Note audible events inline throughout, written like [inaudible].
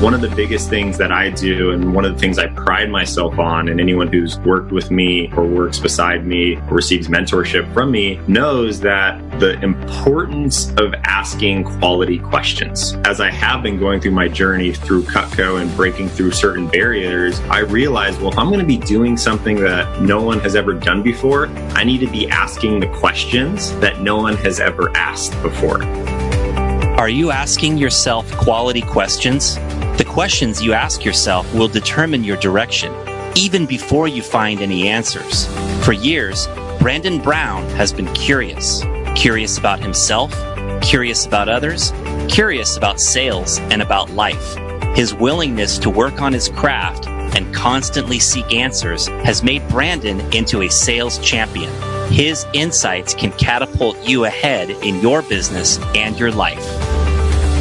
One of the biggest things that I do, and one of the things I pride myself on, and anyone who's worked with me or works beside me or receives mentorship from me knows that the importance of asking quality questions. As I have been going through my journey through Cutco and breaking through certain barriers, I realized, well, if I'm going to be doing something that no one has ever done before, I need to be asking the questions that no one has ever asked before. Are you asking yourself quality questions? The questions you ask yourself will determine your direction, even before you find any answers. For years, Brandon Brown has been curious. Curious about himself, curious about others, curious about sales, and about life. His willingness to work on his craft and constantly seek answers has made Brandon into a sales champion. His insights can catapult you ahead in your business and your life.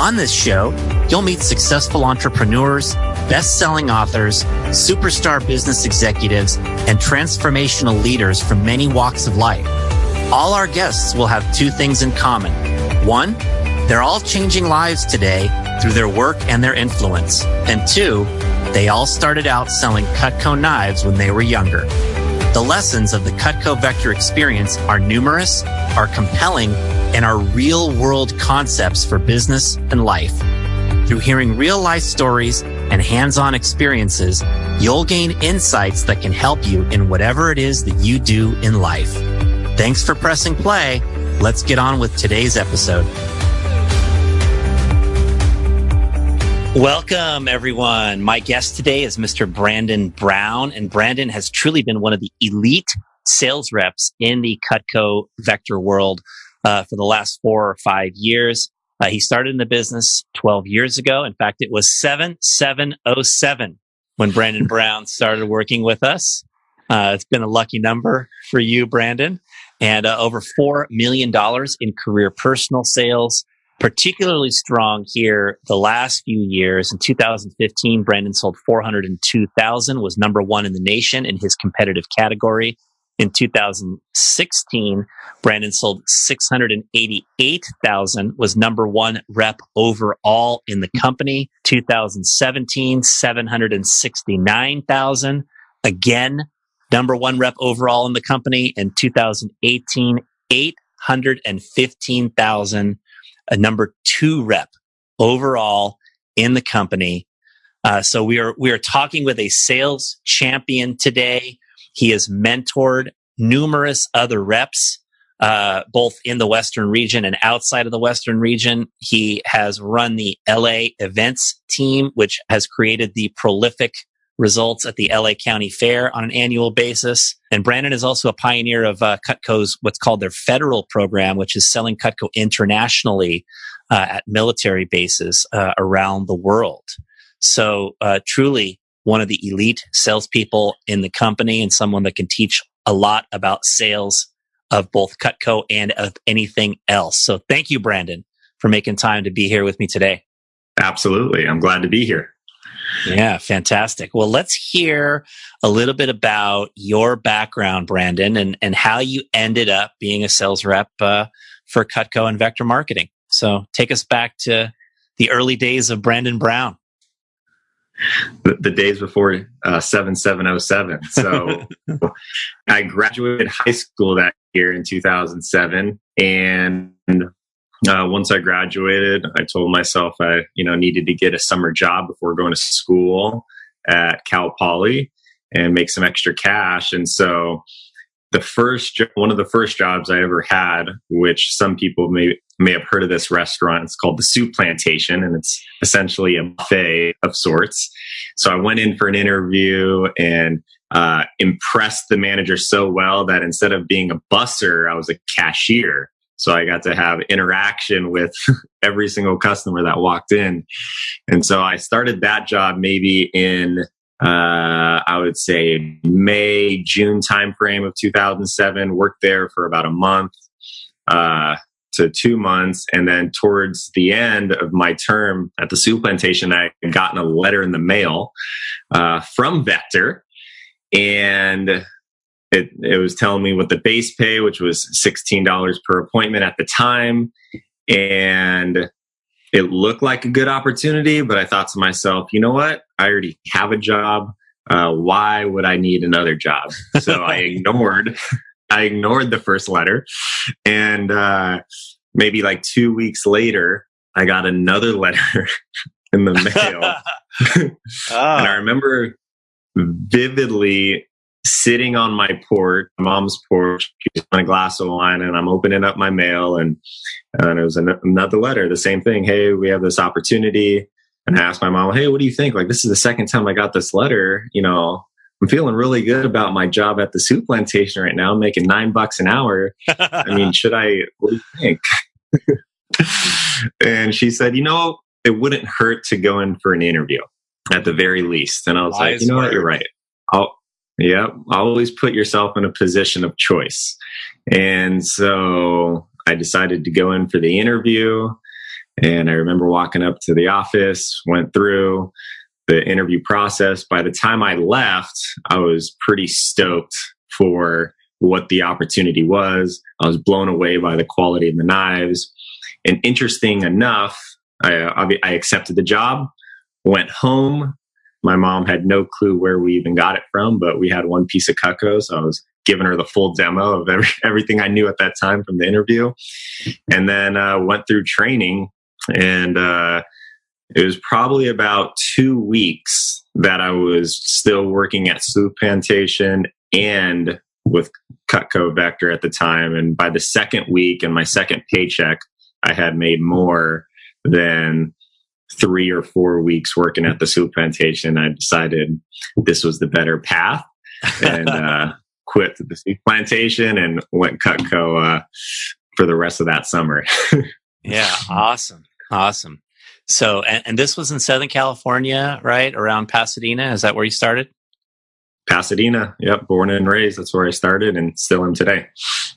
On this show, you'll meet successful entrepreneurs, best-selling authors, superstar business executives, and transformational leaders from many walks of life. All our guests will have two things in common. One, they're all changing lives today through their work and their influence. And two, they all started out selling Cutco knives when they were younger. The lessons of the Cutco Vector experience are numerous, are compelling, and our real world concepts for business and life. Through hearing real life stories and hands on experiences, you'll gain insights that can help you in whatever it is that you do in life. Thanks for pressing play. Let's get on with today's episode. Welcome, everyone. My guest today is Mr. Brandon Brown, and Brandon has truly been one of the elite sales reps in the Cutco Vector world uh, for the last four or five years. Uh, he started in the business 12 years ago. In fact, it was 7707 when Brandon [laughs] Brown started working with us. Uh, it's been a lucky number for you, Brandon, and uh, over $4 million in career personal sales, particularly strong here the last few years. In 2015, Brandon sold 402,000, was number one in the nation in his competitive category. In 2016, Brandon sold 688,000, was number one rep overall in the company. 2017, 769,000. Again, number one rep overall in the company. In 2018, 815,000, a number two rep overall in the company. Uh, so we are we are talking with a sales champion today. He has mentored numerous other reps, uh, both in the Western region and outside of the Western region. He has run the LA events team, which has created the prolific results at the LA County Fair on an annual basis. And Brandon is also a pioneer of uh, Cutco's what's called their federal program, which is selling Cutco internationally uh, at military bases uh, around the world. So uh, truly one of the elite salespeople in the company and someone that can teach a lot about sales of both Cutco and of anything else. So thank you, Brandon, for making time to be here with me today. Absolutely. I'm glad to be here. Yeah, fantastic. Well, let's hear a little bit about your background, Brandon, and, and how you ended up being a sales rep uh, for Cutco and Vector Marketing. So take us back to the early days of Brandon Brown the, the days before uh, 7707. So [laughs] I graduated high school that year in 2007. And uh, once I graduated, I told myself I, you know, needed to get a summer job before going to school at Cal Poly and make some extra cash. And so the first one of the first jobs I ever had, which some people may may have heard of this restaurant. It's called the Soup Plantation, and it's essentially a buffet of sorts. So I went in for an interview and uh, impressed the manager so well that instead of being a busser, I was a cashier. So I got to have interaction with [laughs] every single customer that walked in. And so I started that job maybe in uh, I would say May, June timeframe of 2007. Worked there for about a month uh, to two months. And then towards the end of my term at the soup plantation, I had gotten a letter in the mail uh, from Vector. And it, it was telling me what the base pay, which was $16 per appointment at the time. And it looked like a good opportunity, but I thought to myself, you know what? I already have a job. Uh, why would I need another job? [laughs] So I ignored, I ignored the first letter, and uh, maybe like two weeks later, I got another [laughs] letter in the mail, oh. [laughs] and I remember vividly sitting on my porch, mom's porch, she's on a glass of wine, and I'm opening up my mail, and, and it was an, another letter, the same thing. Hey, we have this opportunity. And I asked my mom, Hey, what do you think? Like, this is the second time I got this letter. You know, I'm feeling really good about my job at the soup plantation right now, I'm making nine bucks an hour. [laughs] I mean, should I, what do you think? [laughs] and she said, You know, it wouldn't hurt to go in for an interview at the very least. And I was Wise like, You know word. what? You're right. I'll, yeah, always put yourself in a position of choice. And so I decided to go in for the interview. And I remember walking up to the office, went through the interview process. By the time I left, I was pretty stoked for what the opportunity was. I was blown away by the quality of the knives. And interesting enough, I, I accepted the job, went home, my mom had no clue where we even got it from, but we had one piece of Cutco. So I was giving her the full demo of every, [laughs] everything I knew at that time from the interview. And then uh, went through training. And uh, it was probably about two weeks that I was still working at Soup Plantation and with Cutco Vector at the time. And by the second week and my second paycheck, I had made more than three or four weeks working at the soup plantation, I decided this was the better path and [laughs] uh, quit the soup plantation and went Cutco uh, for the rest of that summer. [laughs] yeah, awesome, awesome. So, and, and this was in Southern California, right around Pasadena. Is that where you started? Pasadena. Yep, born and raised. That's where I started, and still am today.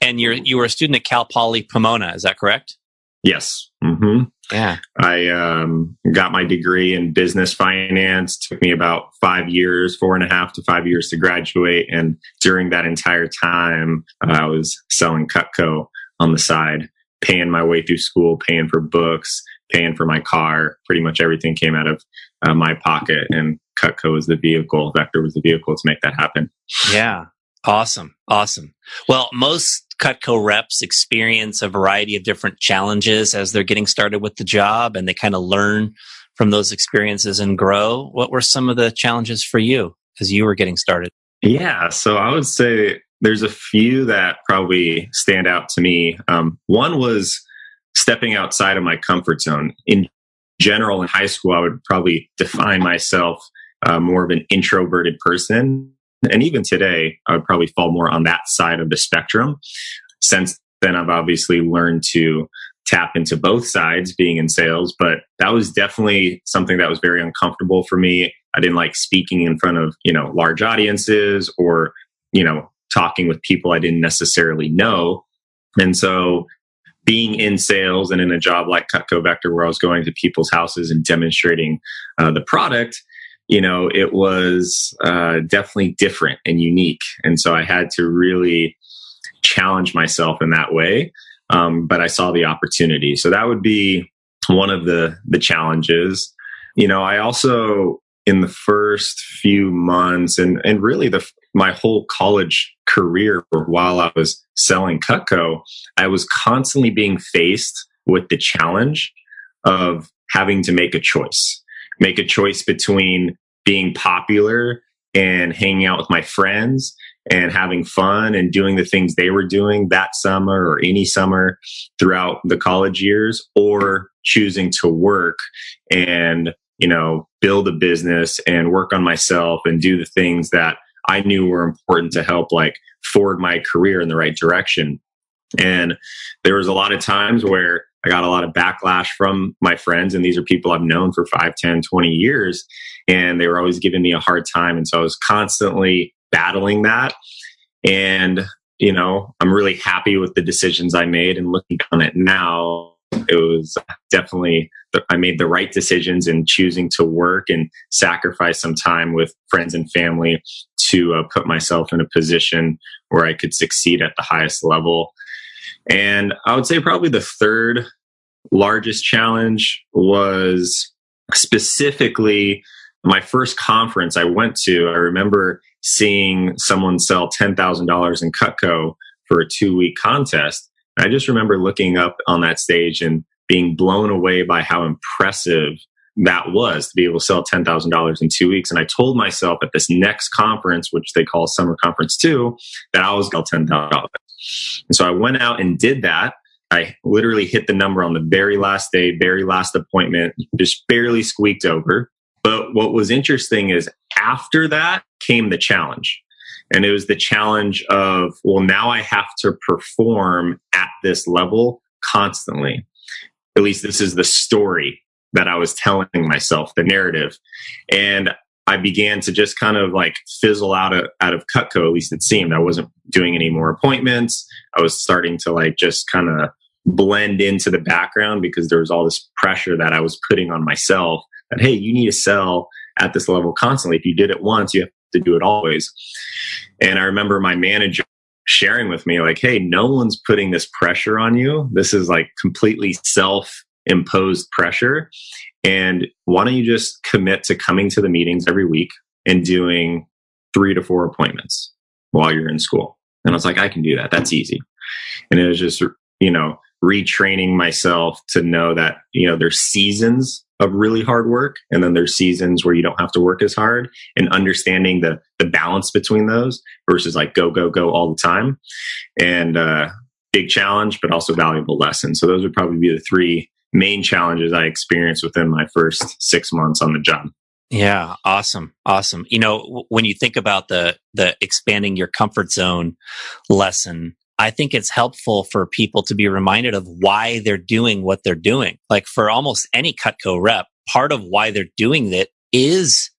And you're you were a student at Cal Poly Pomona. Is that correct? Yes. Mm-hmm. Yeah. I um, got my degree in business finance. Took me about five years, four and a half to five years to graduate. And during that entire time, I was selling Cutco on the side, paying my way through school, paying for books, paying for my car. Pretty much everything came out of uh, my pocket. And Cutco was the vehicle, Vector was the vehicle to make that happen. Yeah. Awesome. Awesome. Well, most Cutco reps experience a variety of different challenges as they're getting started with the job and they kind of learn from those experiences and grow. What were some of the challenges for you as you were getting started? Yeah. So I would say there's a few that probably stand out to me. Um, one was stepping outside of my comfort zone. In general, in high school, I would probably define myself uh, more of an introverted person. And even today, I would probably fall more on that side of the spectrum. Since then, I've obviously learned to tap into both sides being in sales, but that was definitely something that was very uncomfortable for me. I didn't like speaking in front of, you know, large audiences or, you know, talking with people I didn't necessarily know. And so being in sales and in a job like Cutco Vector, where I was going to people's houses and demonstrating uh, the product, you know, it was uh, definitely different and unique. And so I had to really challenge myself in that way. Um, but I saw the opportunity. So that would be one of the the challenges. You know, I also in the first few months and and really the my whole college career while I was selling Cutco, I was constantly being faced with the challenge of having to make a choice make a choice between being popular and hanging out with my friends and having fun and doing the things they were doing that summer or any summer throughout the college years or choosing to work and you know build a business and work on myself and do the things that I knew were important to help like forward my career in the right direction. And there was a lot of times where I got a lot of backlash from my friends. And these are people I've known for 5, 10, 20 years. And they were always giving me a hard time. And so I was constantly battling that. And, you know, I'm really happy with the decisions I made and looking on it now. It was definitely, I made the right decisions in choosing to work and sacrifice some time with friends and family to uh, put myself in a position where I could succeed at the highest level. And I would say probably the third largest challenge was specifically my first conference I went to. I remember seeing someone sell $10,000 in Cutco for a two week contest. I just remember looking up on that stage and being blown away by how impressive that was to be able to sell $10,000 in two weeks. And I told myself at this next conference, which they call summer conference two, that I was going to $10,000. And so I went out and did that. I literally hit the number on the very last day, very last appointment, just barely squeaked over. But what was interesting is after that came the challenge. And it was the challenge of, well, now I have to perform at this level constantly. At least this is the story that I was telling myself, the narrative. And I began to just kind of like fizzle out of, out of Cutco, at least it seemed. I wasn't doing any more appointments. I was starting to like just kind of blend into the background because there was all this pressure that I was putting on myself that, hey, you need to sell at this level constantly. If you did it once, you have to do it always. And I remember my manager sharing with me, like, hey, no one's putting this pressure on you. This is like completely self imposed pressure. And why don't you just commit to coming to the meetings every week and doing three to four appointments while you're in school? And I was like, I can do that. That's easy. And it was just, you know, retraining myself to know that, you know, there's seasons of really hard work and then there's seasons where you don't have to work as hard and understanding the the balance between those versus like go go go all the time and uh big challenge but also valuable lesson so those would probably be the three main challenges i experienced within my first six months on the job. Yeah awesome awesome. You know when you think about the the expanding your comfort zone lesson I think it's helpful for people to be reminded of why they're doing what they're doing. Like for almost any Cutco rep, part of why they're doing it is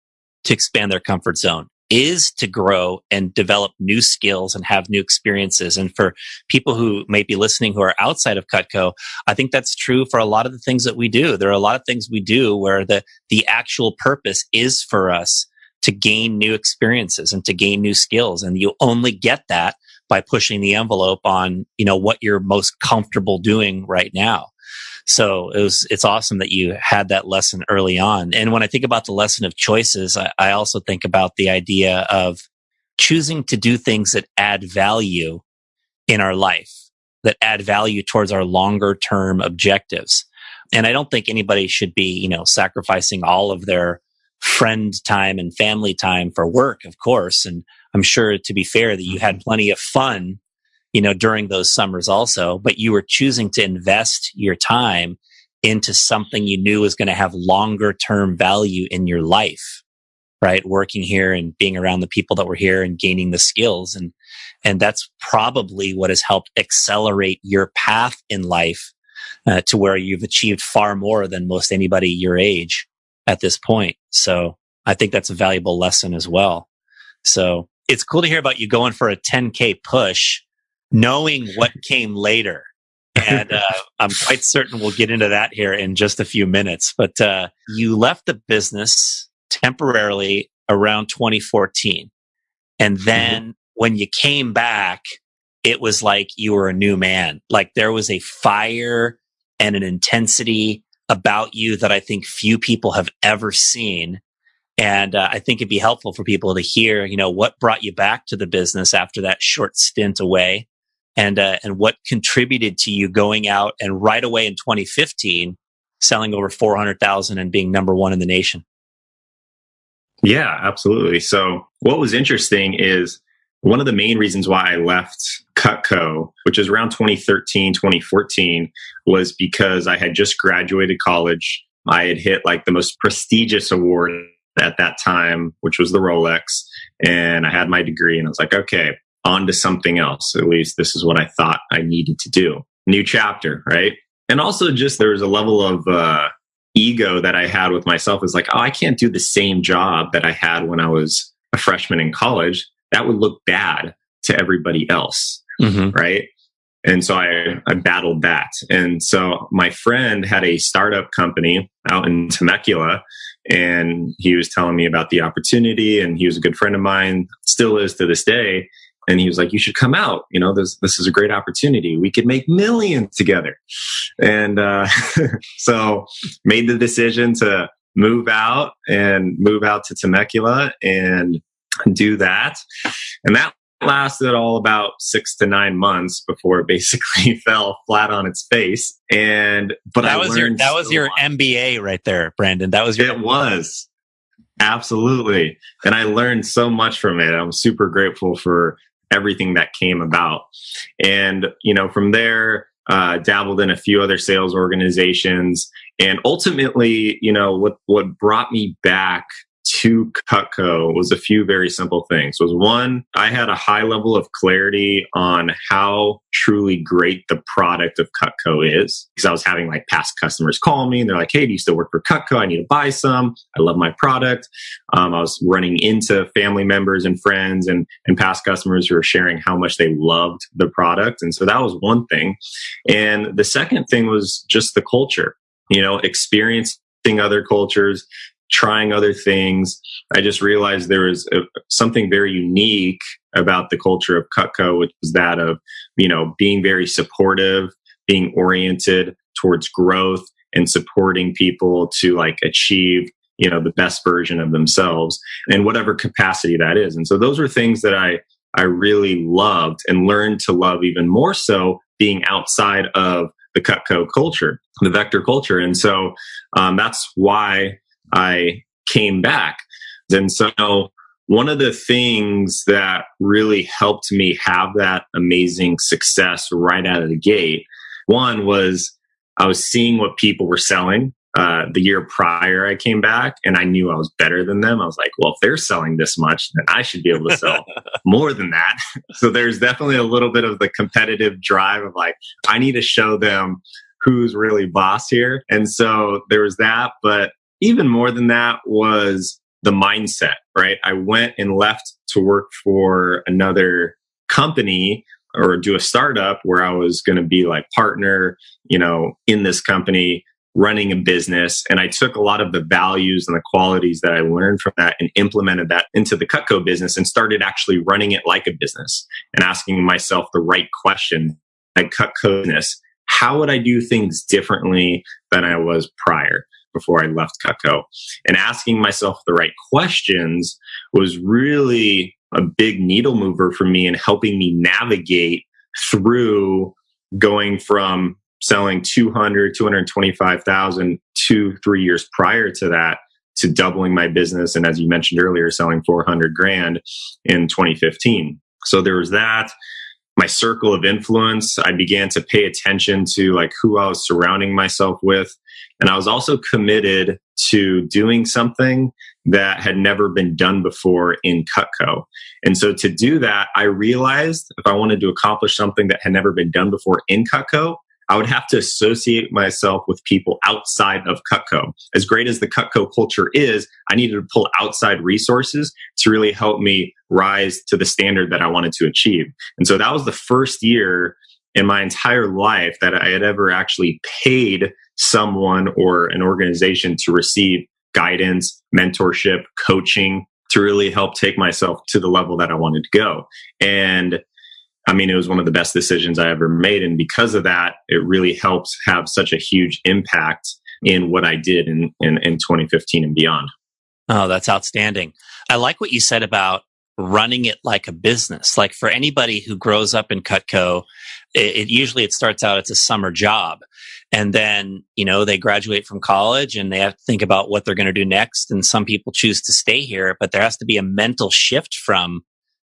to expand their comfort zone, is to grow and develop new skills and have new experiences. And for people who may be listening who are outside of Cutco, I think that's true for a lot of the things that we do. There are a lot of things we do where the, the actual purpose is for us to gain new experiences and to gain new skills. And you only get that by pushing the envelope on, you know, what you're most comfortable doing right now. So it was, it's awesome that you had that lesson early on. And when I think about the lesson of choices, I, I also think about the idea of choosing to do things that add value in our life, that add value towards our longer term objectives. And I don't think anybody should be, you know, sacrificing all of their friend time and family time for work, of course. And I'm sure to be fair that you had mm-hmm. plenty of fun, you know, during those summers also, but you were choosing to invest your time into something you knew was going to have longer term value in your life, right? Working here and being around the people that were here and gaining the skills. And, and that's probably what has helped accelerate your path in life uh, to where you've achieved far more than most anybody your age at this point. So I think that's a valuable lesson as well. So it's cool to hear about you going for a 10K push, knowing what came later. And uh, [laughs] I'm quite certain we'll get into that here in just a few minutes. But uh, you left the business temporarily around 2014. And mm-hmm. then mm-hmm. when you came back, it was like you were a new man. Like there was a fire and an intensity about you that I think few people have ever seen. And uh, I think it'd be helpful for people to hear, you know, what brought you back to the business after that short stint away, and uh, and what contributed to you going out and right away in 2015 selling over 400,000 and being number one in the nation. Yeah, absolutely. So what was interesting is one of the main reasons why I left Cutco, which is around 2013, 2014, was because I had just graduated college. I had hit like the most prestigious award at that time, which was the Rolex. And I had my degree and I was like, okay, on to something else. At least this is what I thought I needed to do. New chapter, right? and also just there was a level of uh, ego that I had with myself is like, oh, I can't do the same job that I had when I was a freshman in college. That would look bad to everybody else. Mm-hmm. Right. And so I, I battled that. And so my friend had a startup company out in Temecula and he was telling me about the opportunity and he was a good friend of mine, still is to this day. And he was like, you should come out. You know, this, this is a great opportunity. We could make millions together. And, uh, [laughs] so made the decision to move out and move out to Temecula and do that. And that lasted all about six to nine months before it basically [laughs] fell flat on its face. And but that I was your that was your MBA right there, Brandon. That was your it was absolutely, and I learned so much from it. I'm super grateful for everything that came about, and you know from there. Uh, dabbled in a few other sales organizations and ultimately you know what what brought me back to Cutco was a few very simple things. Was one, I had a high level of clarity on how truly great the product of Cutco is. Because I was having like past customers call me and they're like, Hey, do you still work for Cutco? I need to buy some. I love my product. Um, I was running into family members and friends and, and past customers who were sharing how much they loved the product. And so that was one thing. And the second thing was just the culture, you know, experiencing other cultures, trying other things. I just realized there was a, something very unique about the culture of Cutco, which was that of, you know, being very supportive, being oriented towards growth and supporting people to like achieve, you know, the best version of themselves in whatever capacity that is. And so those were things that I, I really loved and learned to love even more so being outside of the Cutco culture, the vector culture. And so um, that's why I came back. And so one of the things that really helped me have that amazing success right out of the gate, one was I was seeing what people were selling. Uh, the year prior, I came back and I knew I was better than them. I was like, well, if they're selling this much, then I should be able to sell [laughs] more than that. [laughs] so there's definitely a little bit of the competitive drive of like, I need to show them who's really boss here. And so there was that. But even more than that was the mindset, right? I went and left to work for another company or do a startup where I was going to be like partner, you know, in this company running a business. And I took a lot of the values and the qualities that I learned from that and implemented that into the Cutco business and started actually running it like a business and asking myself the right question at Cutco business. How would I do things differently than I was prior? Before I left Cutco. And asking myself the right questions was really a big needle mover for me in helping me navigate through going from selling 200, 225,000 two, three years prior to that to doubling my business. And as you mentioned earlier, selling 400 grand in 2015. So there was that my circle of influence. I began to pay attention to like who I was surrounding myself with. And I was also committed to doing something that had never been done before in Cutco. And so to do that, I realized if I wanted to accomplish something that had never been done before in Cutco, I would have to associate myself with people outside of Cutco. As great as the Cutco culture is, I needed to pull outside resources to really help me rise to the standard that I wanted to achieve. And so that was the first year in my entire life that I had ever actually paid someone or an organization to receive guidance, mentorship, coaching to really help take myself to the level that I wanted to go. And I mean, it was one of the best decisions I ever made. And because of that, it really helps have such a huge impact in what I did in, in, in 2015 and beyond. Oh, that's outstanding. I like what you said about running it like a business. Like for anybody who grows up in Cutco, it, it, usually it starts out it's a summer job, and then you know they graduate from college and they have to think about what they're going to do next. And some people choose to stay here, but there has to be a mental shift from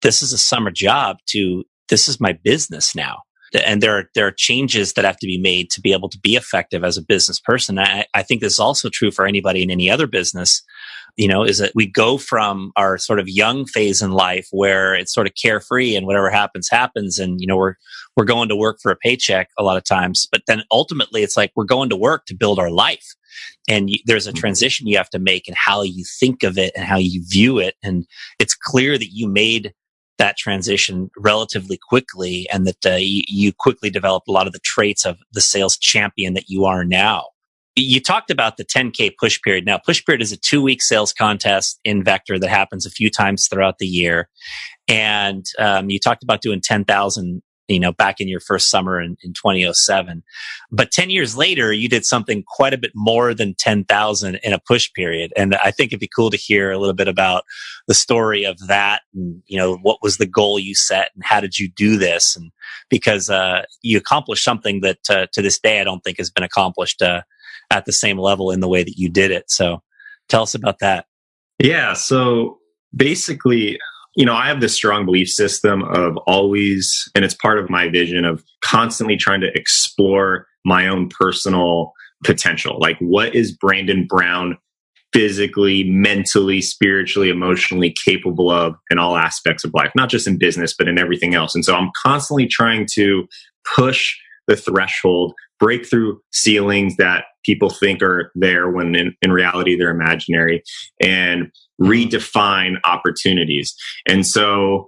this is a summer job to this is my business now. And there are, there are changes that have to be made to be able to be effective as a business person. I, I think this is also true for anybody in any other business. you know, is that we go from our sort of young phase in life where it's sort of carefree and whatever happens, happens. And, you know, we're, we're going to work for a paycheck a lot of times, but then ultimately it's like we're going to work to build our life. And you, there's a mm-hmm. transition you have to make in how you think of it and how you view it. And it's clear that you made that transition relatively quickly and that uh, you, you quickly developed a lot of the traits of the sales champion that you are now. You talked about the 10K push period. Now, push period is a two week sales contest in Vector that happens a few times throughout the year. And um, you talked about doing 10,000 you know, back in your first summer in, in 2007. But 10 years later, you did something quite a bit more than 10,000 in a push period. And I think it'd be cool to hear a little bit about the story of that and, you know, what was the goal you set and how did you do this? And because, uh, you accomplished something that, uh, to this day, I don't think has been accomplished, uh, at the same level in the way that you did it. So tell us about that. Yeah. So basically, you know, I have this strong belief system of always, and it's part of my vision of constantly trying to explore my own personal potential. Like, what is Brandon Brown physically, mentally, spiritually, emotionally capable of in all aspects of life, not just in business, but in everything else. And so I'm constantly trying to push the threshold, break through ceilings that people think are there when in, in reality they're imaginary, and redefine opportunities. And so,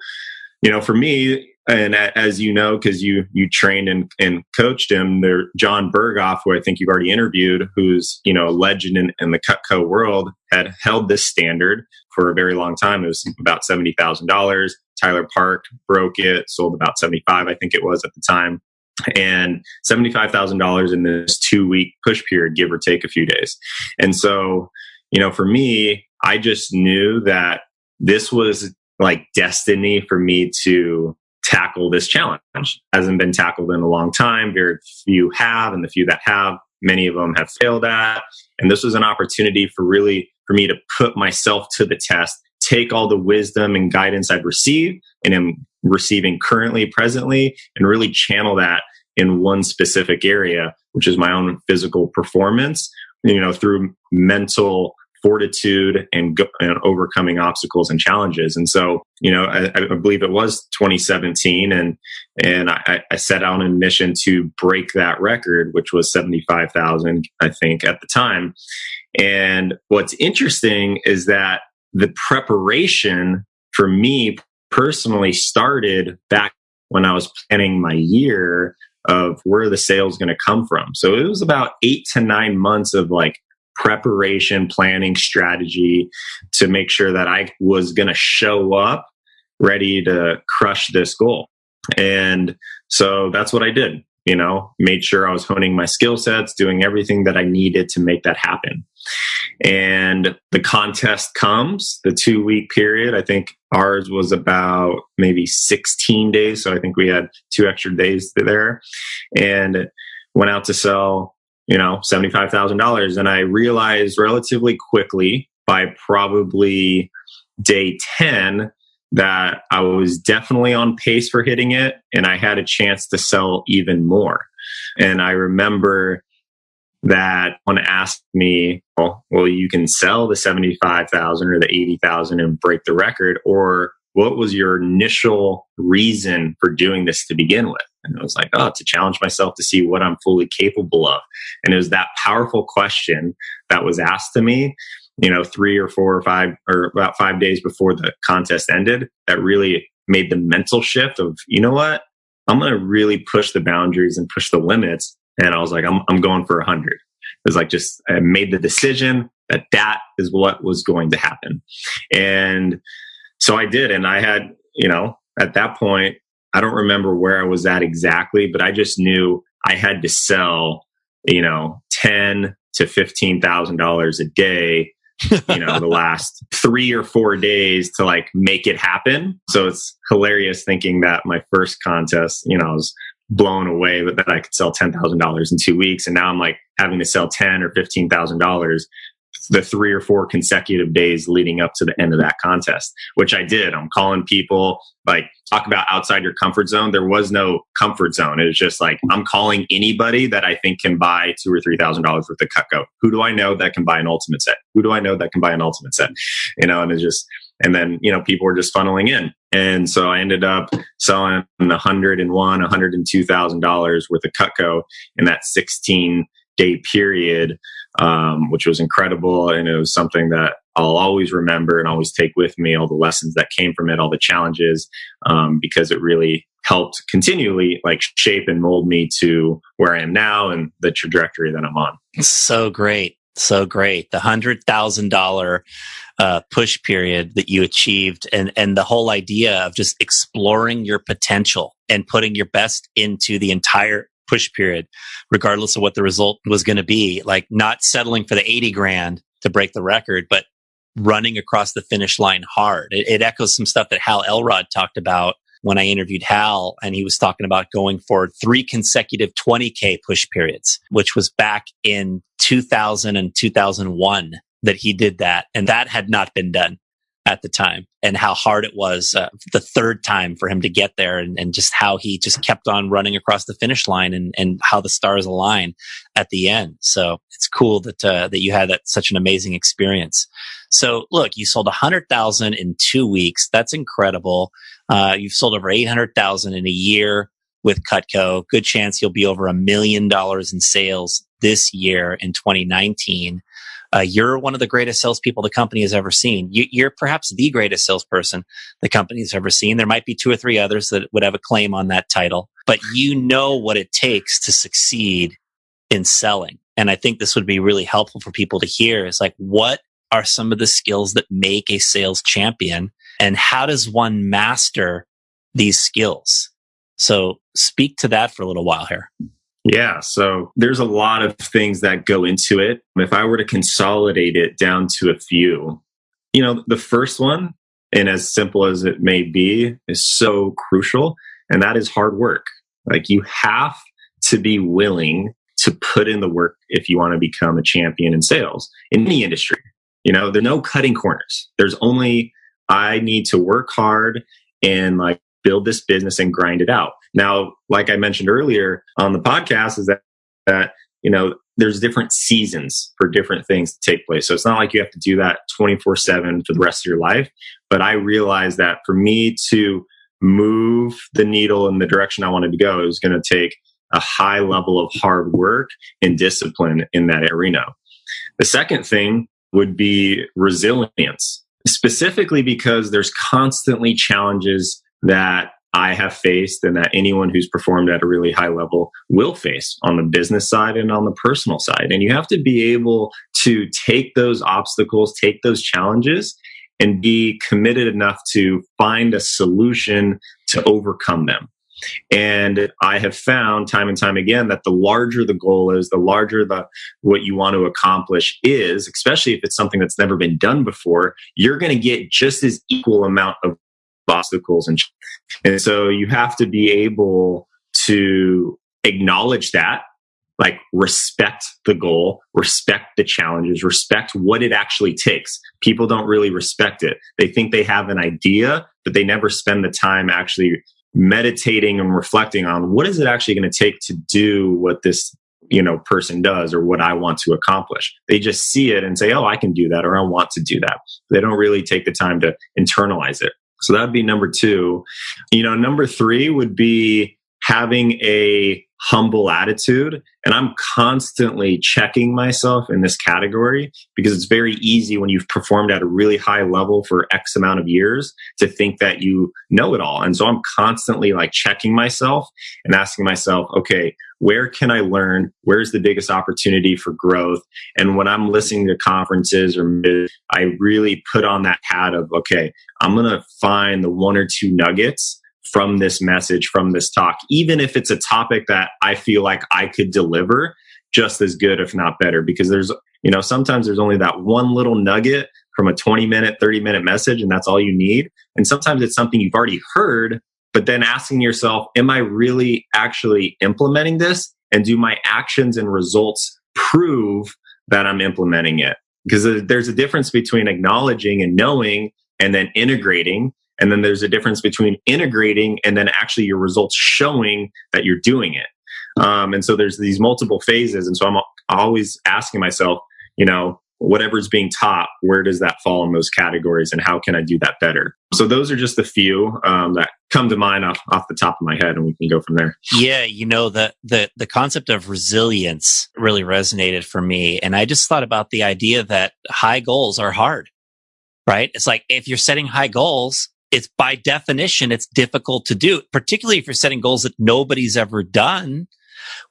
you know, for me, and as you know, because you you trained and, and coached him, there John Berghoff, who I think you've already interviewed, who's you know a legend in, in the Cutco world, had held this standard for a very long time. It was about seventy thousand dollars. Tyler Park broke it, sold about seventy five, I think it was at the time, and seventy five thousand dollars in this two week push period, give or take a few days. And so, you know, for me, I just knew that this was like destiny for me to tackle this challenge. Hasn't been tackled in a long time. Very few have, and the few that have, many of them have failed at. And this was an opportunity for really for me to put myself to the test, take all the wisdom and guidance I've received and am receiving currently, presently, and really channel that in one specific area, which is my own physical performance, you know, through mental fortitude and, and, overcoming obstacles and challenges. And so, you know, I, I believe it was 2017, and and I, I, set out on a mission to break that record, which was 75,000, I think, at the time. And what's interesting is that the preparation for me personally started back when I was planning my year of where the sales going to come from. So it was about eight to nine months of like preparation, planning, strategy to make sure that I was going to show up ready to crush this goal. And so that's what I did, you know, made sure I was honing my skill sets, doing everything that I needed to make that happen. And the contest comes, the two week period. I think ours was about maybe 16 days. So I think we had two extra days there and went out to sell you know, $75,000. And I realized relatively quickly by probably day 10 that I was definitely on pace for hitting it and I had a chance to sell even more. And I remember that one asked me, well, well you can sell the 75,000 or the 80,000 and break the record or what was your initial reason for doing this to begin with? And I was like, oh, to challenge myself to see what I'm fully capable of. And it was that powerful question that was asked to me, you know, three or four or five or about five days before the contest ended that really made the mental shift of, you know what? I'm going to really push the boundaries and push the limits. And I was like, I'm, I'm going for a hundred. It was like just, I made the decision that that is what was going to happen. And so I did. And I had, you know, at that point, I don't remember where I was at exactly, but I just knew I had to sell, you know, ten to fifteen thousand dollars a day, you know, the [laughs] last three or four days to like make it happen. So it's hilarious thinking that my first contest, you know, I was blown away, but that I could sell ten thousand dollars in two weeks, and now I'm like having to sell ten or fifteen thousand dollars the three or four consecutive days leading up to the end of that contest, which I did. I'm calling people like talk about outside your comfort zone. There was no comfort zone. It was just like I'm calling anybody that I think can buy two or three thousand dollars worth of Cutco. Who do I know that can buy an ultimate set? Who do I know that can buy an ultimate set? You know, and it's just and then you know people were just funneling in, and so I ended up selling a hundred and one, one hundred and two thousand dollars worth of Cutco in that sixteen day period, um, which was incredible, and it was something that I'll always remember and always take with me all the lessons that came from it, all the challenges, um, because it really helped continually like shape and mold me to where I am now and the trajectory that I'm on. So great. So great. The hundred thousand dollar uh, push period that you achieved and, and the whole idea of just exploring your potential and putting your best into the entire push period, regardless of what the result was going to be, like not settling for the 80 grand to break the record, but running across the finish line hard. It, it echoes some stuff that Hal Elrod talked about when I interviewed Hal and he was talking about going for three consecutive 20k push periods, which was back in 2000 and 2001 that he did that. And that had not been done at the time and how hard it was uh, the third time for him to get there and, and, just how he just kept on running across the finish line and, and how the stars align at the end. So it's cool that, uh, that you had that such an amazing experience. So look, you sold a hundred thousand in two weeks. That's incredible. Uh, you've sold over 800,000 in a year with Cutco. Good chance you'll be over a million dollars in sales this year in 2019. Uh, you're one of the greatest salespeople the company has ever seen. You, are perhaps the greatest salesperson the company has ever seen. There might be two or three others that would have a claim on that title, but you know what it takes to succeed in selling. And I think this would be really helpful for people to hear is like, what are some of the skills that make a sales champion? And how does one master these skills? So speak to that for a little while here. Yeah. So there's a lot of things that go into it. If I were to consolidate it down to a few, you know, the first one, and as simple as it may be, is so crucial. And that is hard work. Like you have to be willing to put in the work if you want to become a champion in sales in any industry. You know, there's no cutting corners. There's only, I need to work hard and like build this business and grind it out. Now, like I mentioned earlier on the podcast, is that, that you know, there's different seasons for different things to take place. So it's not like you have to do that 24 7 for the rest of your life. But I realized that for me to move the needle in the direction I wanted to go, it was going to take a high level of hard work and discipline in that arena. The second thing would be resilience, specifically because there's constantly challenges that I have faced and that anyone who's performed at a really high level will face on the business side and on the personal side. And you have to be able to take those obstacles, take those challenges, and be committed enough to find a solution to overcome them. And I have found time and time again that the larger the goal is, the larger the what you want to accomplish is, especially if it's something that's never been done before, you're going to get just as equal amount of obstacles and and so you have to be able to acknowledge that like respect the goal respect the challenges respect what it actually takes. People don't really respect it. They think they have an idea but they never spend the time actually meditating and reflecting on what is it actually going to take to do what this you know person does or what i want to accomplish. They just see it and say oh i can do that or i want to do that. They don't really take the time to internalize it so that'd be number two. You know, number three would be having a humble attitude. And I'm constantly checking myself in this category because it's very easy when you've performed at a really high level for X amount of years to think that you know it all. And so I'm constantly like checking myself and asking myself, okay, where can I learn? Where's the biggest opportunity for growth? And when I'm listening to conferences or I really put on that hat of, okay, I'm going to find the one or two nuggets from this message, from this talk, even if it's a topic that I feel like I could deliver just as good, if not better, because there's, you know, sometimes there's only that one little nugget from a 20 minute, 30 minute message, and that's all you need. And sometimes it's something you've already heard, but then asking yourself, am I really actually implementing this? And do my actions and results prove that I'm implementing it? because there's a difference between acknowledging and knowing and then integrating. And then there's a difference between integrating and then actually your results showing that you're doing it. Um, and so there's these multiple phases. And so I'm always asking myself, you know, whatever's being taught, where does that fall in those categories and how can I do that better? So those are just a few um, that come to mind off, off the top of my head and we can go from there. Yeah, you know, the, the, the concept of resilience really resonated for me. And I just thought about the idea that high goals are hard, right? It's like if you're setting high goals, it's by definition, it's difficult to do, particularly if you're setting goals that nobody's ever done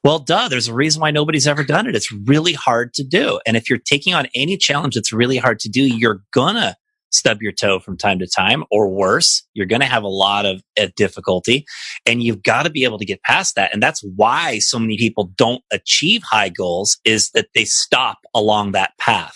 well, duh, there's a reason why nobody's ever done it. It's really hard to do. And if you're taking on any challenge that's really hard to do, you're gonna stub your toe from time to time or worse you're going to have a lot of uh, difficulty and you've got to be able to get past that and that's why so many people don't achieve high goals is that they stop along that path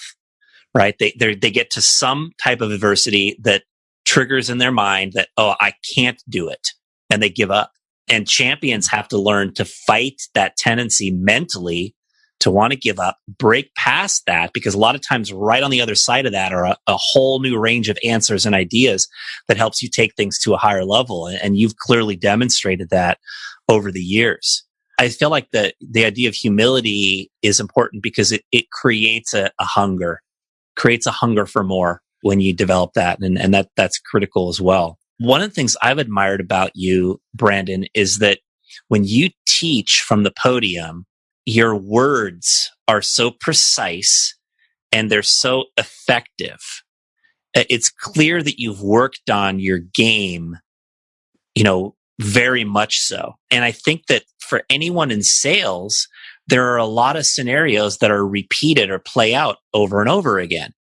right they they get to some type of adversity that triggers in their mind that oh i can't do it and they give up and champions have to learn to fight that tendency mentally to want to give up, break past that, because a lot of times right on the other side of that are a, a, whole new range of answers and ideas that helps you take things to a higher level. And you've clearly demonstrated that over the years. I feel like the, the idea of humility is important because it, it creates a, a hunger, creates a hunger for more when you develop that. And, and that, that's critical as well. One of the things I've admired about you, Brandon, is that when you teach from the podium, your words are so precise and they're so effective. It's clear that you've worked on your game, you know, very much so. And I think that for anyone in sales, there are a lot of scenarios that are repeated or play out over and over again.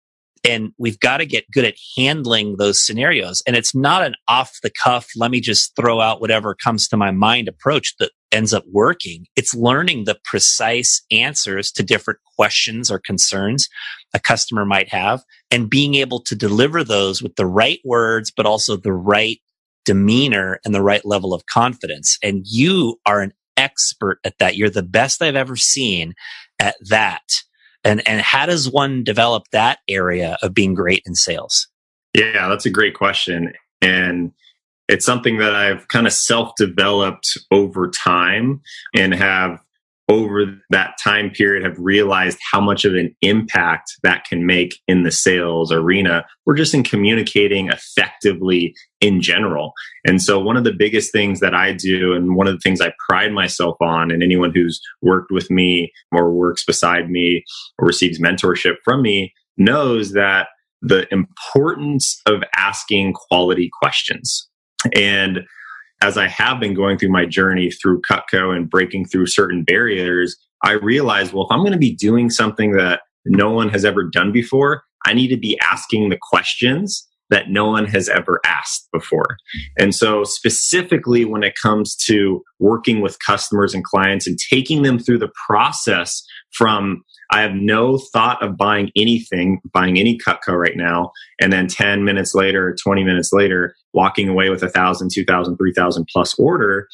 And we've got to get good at handling those scenarios. And it's not an off the cuff, let me just throw out whatever comes to my mind approach that ends up working. It's learning the precise answers to different questions or concerns a customer might have and being able to deliver those with the right words, but also the right demeanor and the right level of confidence. And you are an expert at that. You're the best I've ever seen at that. And, and how does one develop that area of being great in sales? Yeah, that's a great question. And it's something that I've kind of self developed over time and have over that time period have realized how much of an impact that can make in the sales arena or just in communicating effectively in general. And so one of the biggest things that I do and one of the things I pride myself on and anyone who's worked with me or works beside me or receives mentorship from me knows that the importance of asking quality questions. And as I have been going through my journey through Cutco and breaking through certain barriers, I realized, well, if I'm going to be doing something that no one has ever done before, I need to be asking the questions that no one has ever asked before. And so specifically when it comes to working with customers and clients and taking them through the process from I have no thought of buying anything, buying any Cutco right now. And then 10 minutes later, 20 minutes later, walking away with a thousand, two thousand, three thousand plus order.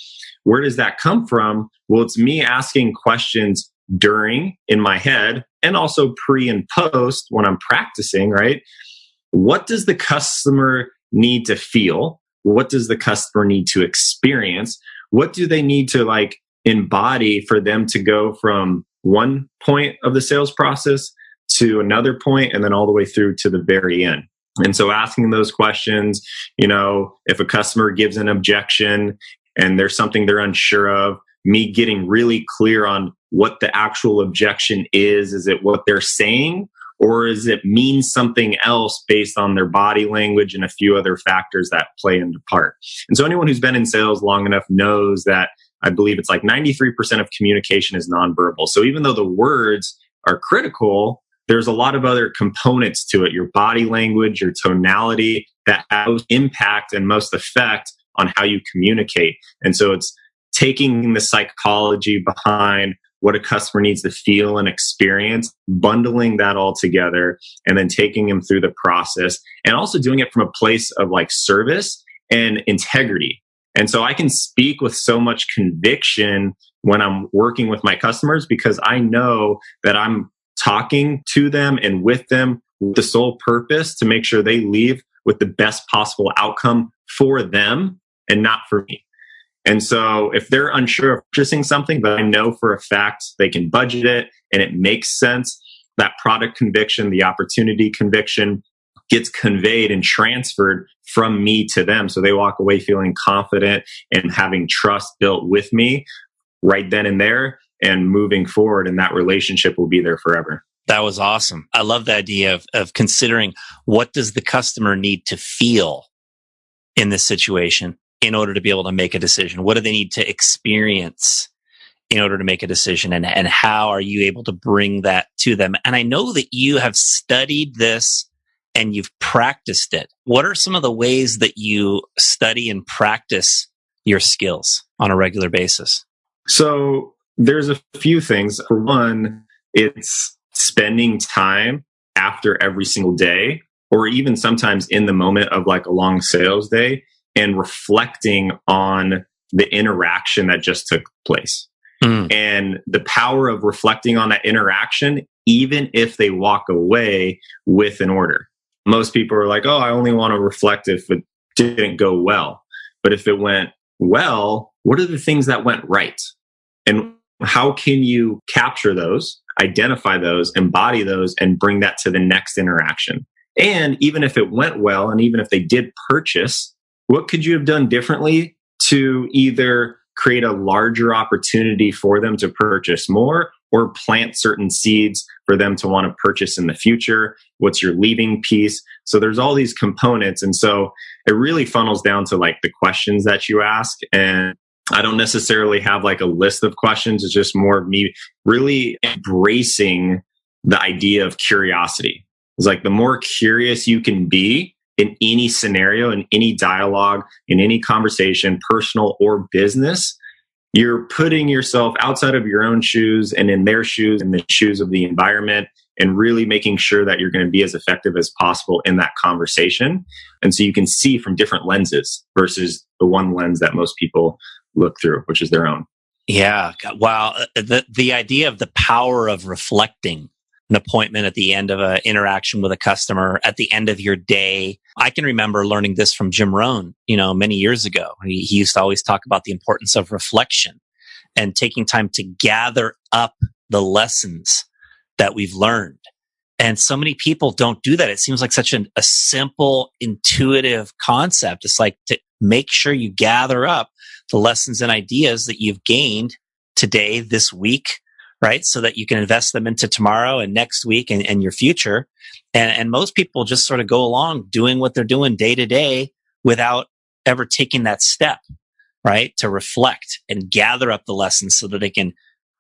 Where does that come from? Well, it's me asking questions during in my head and also pre and post when I'm practicing, right? What does the customer need to feel? What does the customer need to experience? What do they need to like embody for them to go from one point of the sales process to another point and then all the way through to the very end. And so asking those questions, you know, if a customer gives an objection and there's something they're unsure of, me getting really clear on what the actual objection is. Is it what they're saying? Or is it mean something else based on their body language and a few other factors that play into part? And so anyone who's been in sales long enough knows that I believe it's like 93% of communication is nonverbal. So even though the words are critical, there's a lot of other components to it your body language, your tonality that have impact and most effect on how you communicate. And so it's taking the psychology behind what a customer needs to feel and experience, bundling that all together, and then taking them through the process and also doing it from a place of like service and integrity. And so I can speak with so much conviction when I'm working with my customers because I know that I'm talking to them and with them with the sole purpose to make sure they leave with the best possible outcome for them and not for me. And so if they're unsure of purchasing something, but I know for a fact they can budget it and it makes sense, that product conviction, the opportunity conviction gets conveyed and transferred from me to them. So they walk away feeling confident and having trust built with me right then and there and moving forward. And that relationship will be there forever. That was awesome. I love the idea of, of considering what does the customer need to feel in this situation in order to be able to make a decision? What do they need to experience in order to make a decision? And, and how are you able to bring that to them? And I know that you have studied this and you've practiced it. What are some of the ways that you study and practice your skills on a regular basis? So there's a few things. For one, it's spending time after every single day, or even sometimes in the moment of like a long sales day and reflecting on the interaction that just took place. Mm. And the power of reflecting on that interaction, even if they walk away with an order. Most people are like, oh, I only want to reflect if it didn't go well. But if it went well, what are the things that went right? And how can you capture those, identify those, embody those, and bring that to the next interaction? And even if it went well, and even if they did purchase, what could you have done differently to either create a larger opportunity for them to purchase more or plant certain seeds for them to want to purchase in the future? What's your leaving piece? So there's all these components. And so it really funnels down to like the questions that you ask. And I don't necessarily have like a list of questions. It's just more of me really embracing the idea of curiosity. It's like the more curious you can be, in any scenario, in any dialogue, in any conversation, personal or business, you're putting yourself outside of your own shoes and in their shoes and the shoes of the environment and really making sure that you're going to be as effective as possible in that conversation. And so you can see from different lenses versus the one lens that most people look through, which is their own. Yeah. Wow. Uh, the, the idea of the power of reflecting an appointment at the end of an interaction with a customer at the end of your day. I can remember learning this from Jim Rohn, you know, many years ago. He, he used to always talk about the importance of reflection and taking time to gather up the lessons that we've learned. And so many people don't do that. It seems like such an, a simple, intuitive concept. It's like to make sure you gather up the lessons and ideas that you've gained today, this week, right? So that you can invest them into tomorrow and next week and, and your future. And, and most people just sort of go along doing what they're doing day to day without ever taking that step, right? To reflect and gather up the lessons so that they can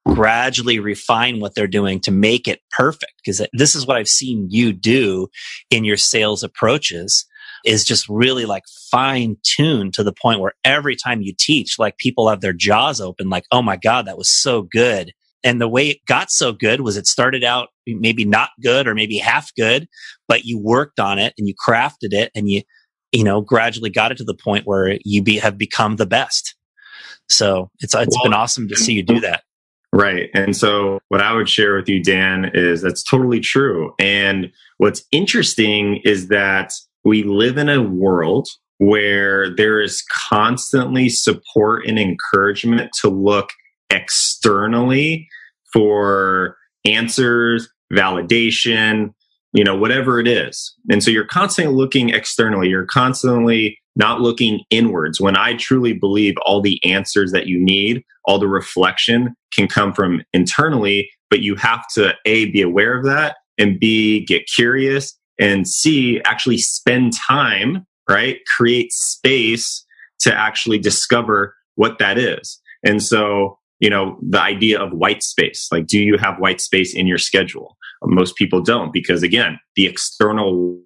gradually refine what they're doing to make it perfect. Because this is what I've seen you do in your sales approaches is just really like fine tuned to the point where every time you teach, like people have their jaws open, like, Oh my God, that was so good. And the way it got so good was it started out maybe not good or maybe half good, but you worked on it and you crafted it and you, you know, gradually got it to the point where you be, have become the best. So it's, it's well, been awesome to see you do that. Right. And so what I would share with you, Dan, is that's totally true. And what's interesting is that we live in a world where there is constantly support and encouragement to look externally for answers, validation, you know, whatever it is. And so you're constantly looking externally. You're constantly not looking inwards. When I truly believe all the answers that you need, all the reflection can come from internally, but you have to A, be aware of that and B, get curious and C, actually spend time, right? Create space to actually discover what that is. And so you know, the idea of white space. Like, do you have white space in your schedule? Most people don't because again, the external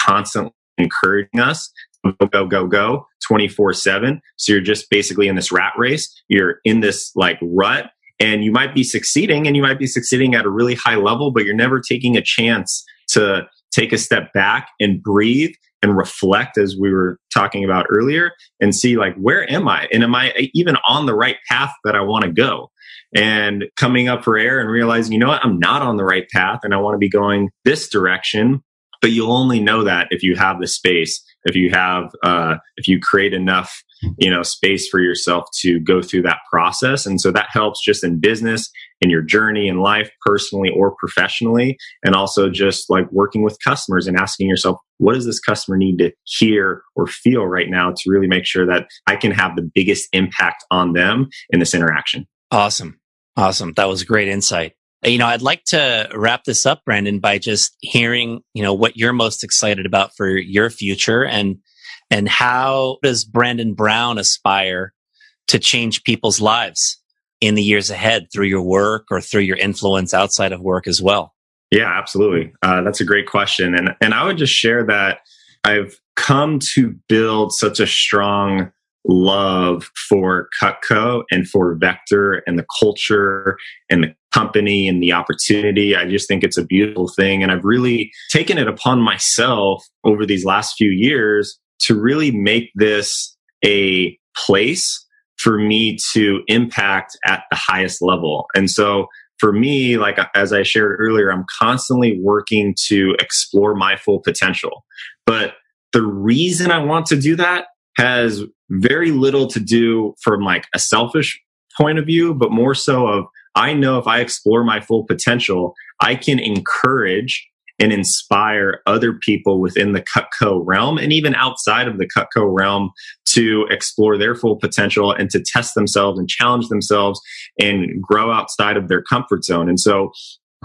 constantly encouraging us go, go, go, go 24 seven. So you're just basically in this rat race. You're in this like rut and you might be succeeding and you might be succeeding at a really high level, but you're never taking a chance to take a step back and breathe and reflect as we were talking about earlier and see like where am i? And am i uh, even on the right path that i want to go? And coming up for air and realizing you know what? I'm not on the right path and i want to be going this direction but you'll only know that if you have the space if you have uh, if you create enough you know space for yourself to go through that process. And so that helps just in business in your journey in life personally or professionally and also just like working with customers and asking yourself what does this customer need to hear or feel right now to really make sure that i can have the biggest impact on them in this interaction? Awesome. Awesome. That was great insight you know, I'd like to wrap this up, Brandon, by just hearing, you know, what you're most excited about for your future and and how does Brandon Brown aspire to change people's lives in the years ahead through your work or through your influence outside of work as well? Yeah, absolutely. Uh, that's a great question, and and I would just share that I've come to build such a strong love for Cutco and for Vector and the culture and the company and the opportunity. I just think it's a beautiful thing. And I've really taken it upon myself over these last few years to really make this a place for me to impact at the highest level. And so for me, like as I shared earlier, I'm constantly working to explore my full potential. But the reason I want to do that has very little to do from like a selfish point of view, but more so of I know if I explore my full potential, I can encourage and inspire other people within the Cutco realm and even outside of the Cutco realm to explore their full potential and to test themselves and challenge themselves and grow outside of their comfort zone. And so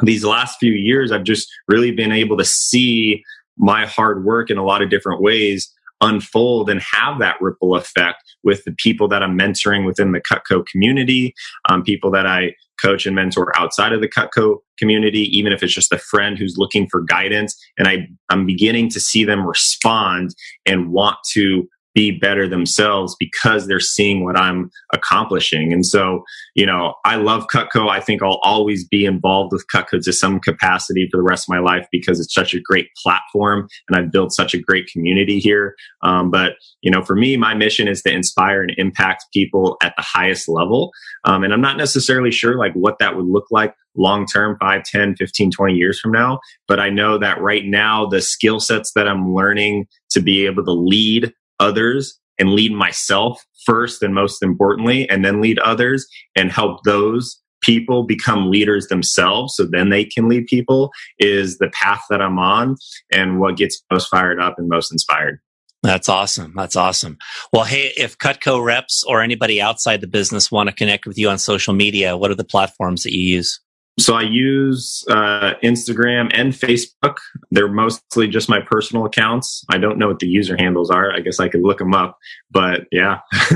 these last few years, I've just really been able to see my hard work in a lot of different ways unfold and have that ripple effect with the people that I'm mentoring within the Cutco community, um, people that I coach and mentor outside of the Cutco community, even if it's just a friend who's looking for guidance. And I, I'm beginning to see them respond and want to be better themselves because they're seeing what I'm accomplishing. And so, you know, I love Cutco. I think I'll always be involved with Cutco to some capacity for the rest of my life because it's such a great platform and I've built such a great community here. Um, but, you know, for me, my mission is to inspire and impact people at the highest level. Um, and I'm not necessarily sure like what that would look like long term 5 10 15 20 years from now but i know that right now the skill sets that i'm learning to be able to lead others and lead myself first and most importantly, and then lead others and help those people become leaders themselves so then they can lead people is the path that I'm on and what gets most fired up and most inspired. That's awesome. That's awesome. Well, hey, if Cutco reps or anybody outside the business want to connect with you on social media, what are the platforms that you use? So I use uh, Instagram and Facebook. They're mostly just my personal accounts. I don't know what the user handles are. I guess I could look them up. But yeah, [laughs]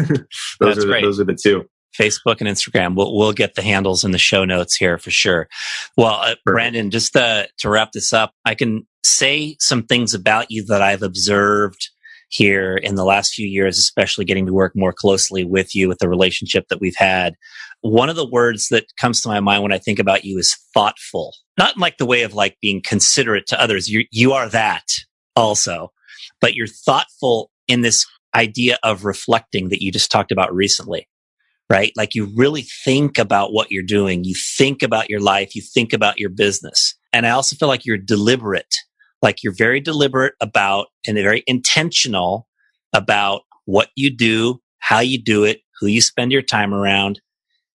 those are the, those are the two. Facebook and Instagram. We'll we'll get the handles in the show notes here for sure. Well, uh, Brandon, just to, to wrap this up, I can say some things about you that I've observed here in the last few years, especially getting to work more closely with you with the relationship that we've had. One of the words that comes to my mind when I think about you is thoughtful. Not like the way of like being considerate to others. You, you are that also, but you're thoughtful in this idea of reflecting that you just talked about recently, right? Like you really think about what you're doing. You think about your life. You think about your business. And I also feel like you're deliberate like you're very deliberate about and very intentional about what you do, how you do it, who you spend your time around.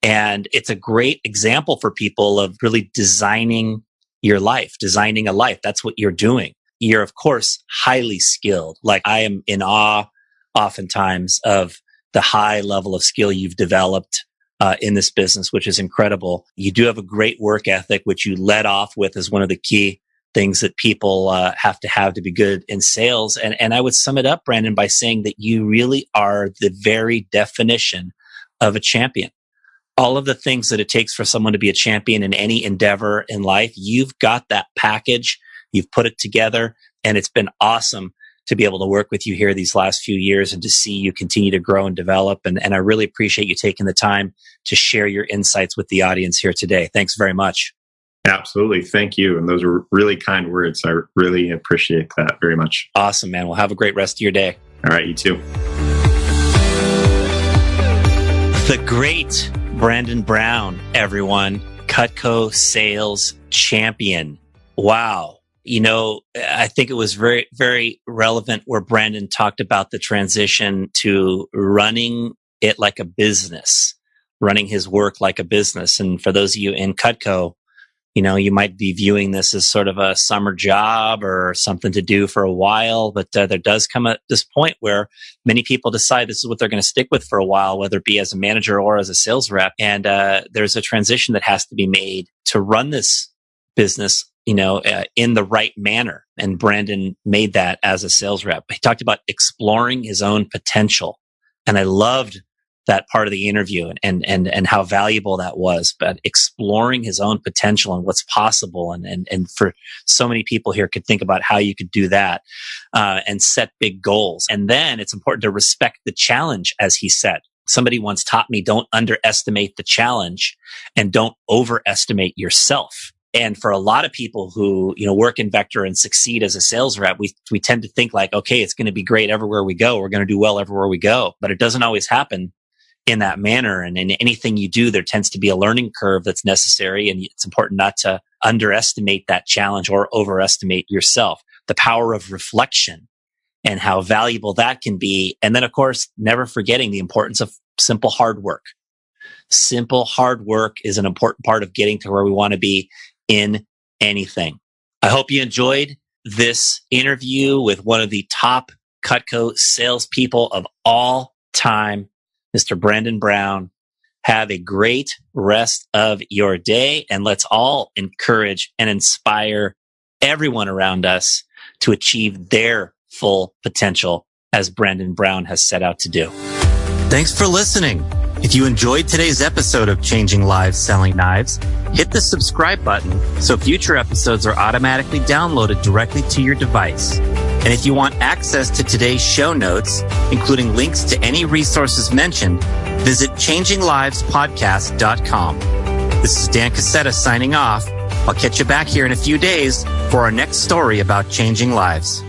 And it's a great example for people of really designing your life, designing a life. That's what you're doing. You're, of course, highly skilled. Like I am in awe oftentimes of the high level of skill you've developed uh, in this business, which is incredible. You do have a great work ethic, which you led off with as one of the key things that people uh, have to have to be good in sales. And, and I would sum it up, Brandon, by saying that you really are the very definition of a champion. All of the things that it takes for someone to be a champion in any endeavor in life, you've got that package. You've put it together and it's been awesome to be able to work with you here these last few years and to see you continue to grow and develop. And, and I really appreciate you taking the time to share your insights with the audience here today. Thanks very much. Absolutely. Thank you. And those are really kind words. I really appreciate that very much. Awesome, man. Well, have a great rest of your day. All right. You too. The great Brandon Brown, everyone, Cutco sales champion. Wow. You know, I think it was very, very relevant where Brandon talked about the transition to running it like a business, running his work like a business. And for those of you in Cutco, you know, you might be viewing this as sort of a summer job or something to do for a while, but uh, there does come at this point where many people decide this is what they're going to stick with for a while, whether it be as a manager or as a sales rep. And uh, there's a transition that has to be made to run this business, you know, uh, in the right manner. And Brandon made that as a sales rep. He talked about exploring his own potential. And I loved that part of the interview and, and, and how valuable that was, but exploring his own potential and what's possible. And, and, and for so many people here could think about how you could do that, uh, and set big goals. And then it's important to respect the challenge as he said. Somebody once taught me don't underestimate the challenge and don't overestimate yourself. And for a lot of people who, you know, work in Vector and succeed as a sales rep, we, we tend to think like, okay, it's going to be great everywhere we go. We're going to do well everywhere we go. But it doesn't always happen in that manner. And in anything you do, there tends to be a learning curve that's necessary. And it's important not to underestimate that challenge or overestimate yourself. The power of reflection and how valuable that can be. And then, of course, never forgetting the importance of simple hard work. Simple hard work is an important part of getting to where we want to be in anything. I hope you enjoyed this interview with one of the top Cutco salespeople of all time. Mr. Brandon Brown. Have a great rest of your day and let's all encourage and inspire everyone around us to achieve their full potential as Brandon Brown has set out to do. Thanks for listening. If you enjoyed today's episode of Changing Lives Selling Knives, hit the subscribe button so future episodes are automatically downloaded directly to your device. And if you want access to today's show notes, including links to any resources mentioned, visit changinglivespodcast.com. This is Dan Cassetta signing off. I'll catch you back here in a few days for our next story about changing lives.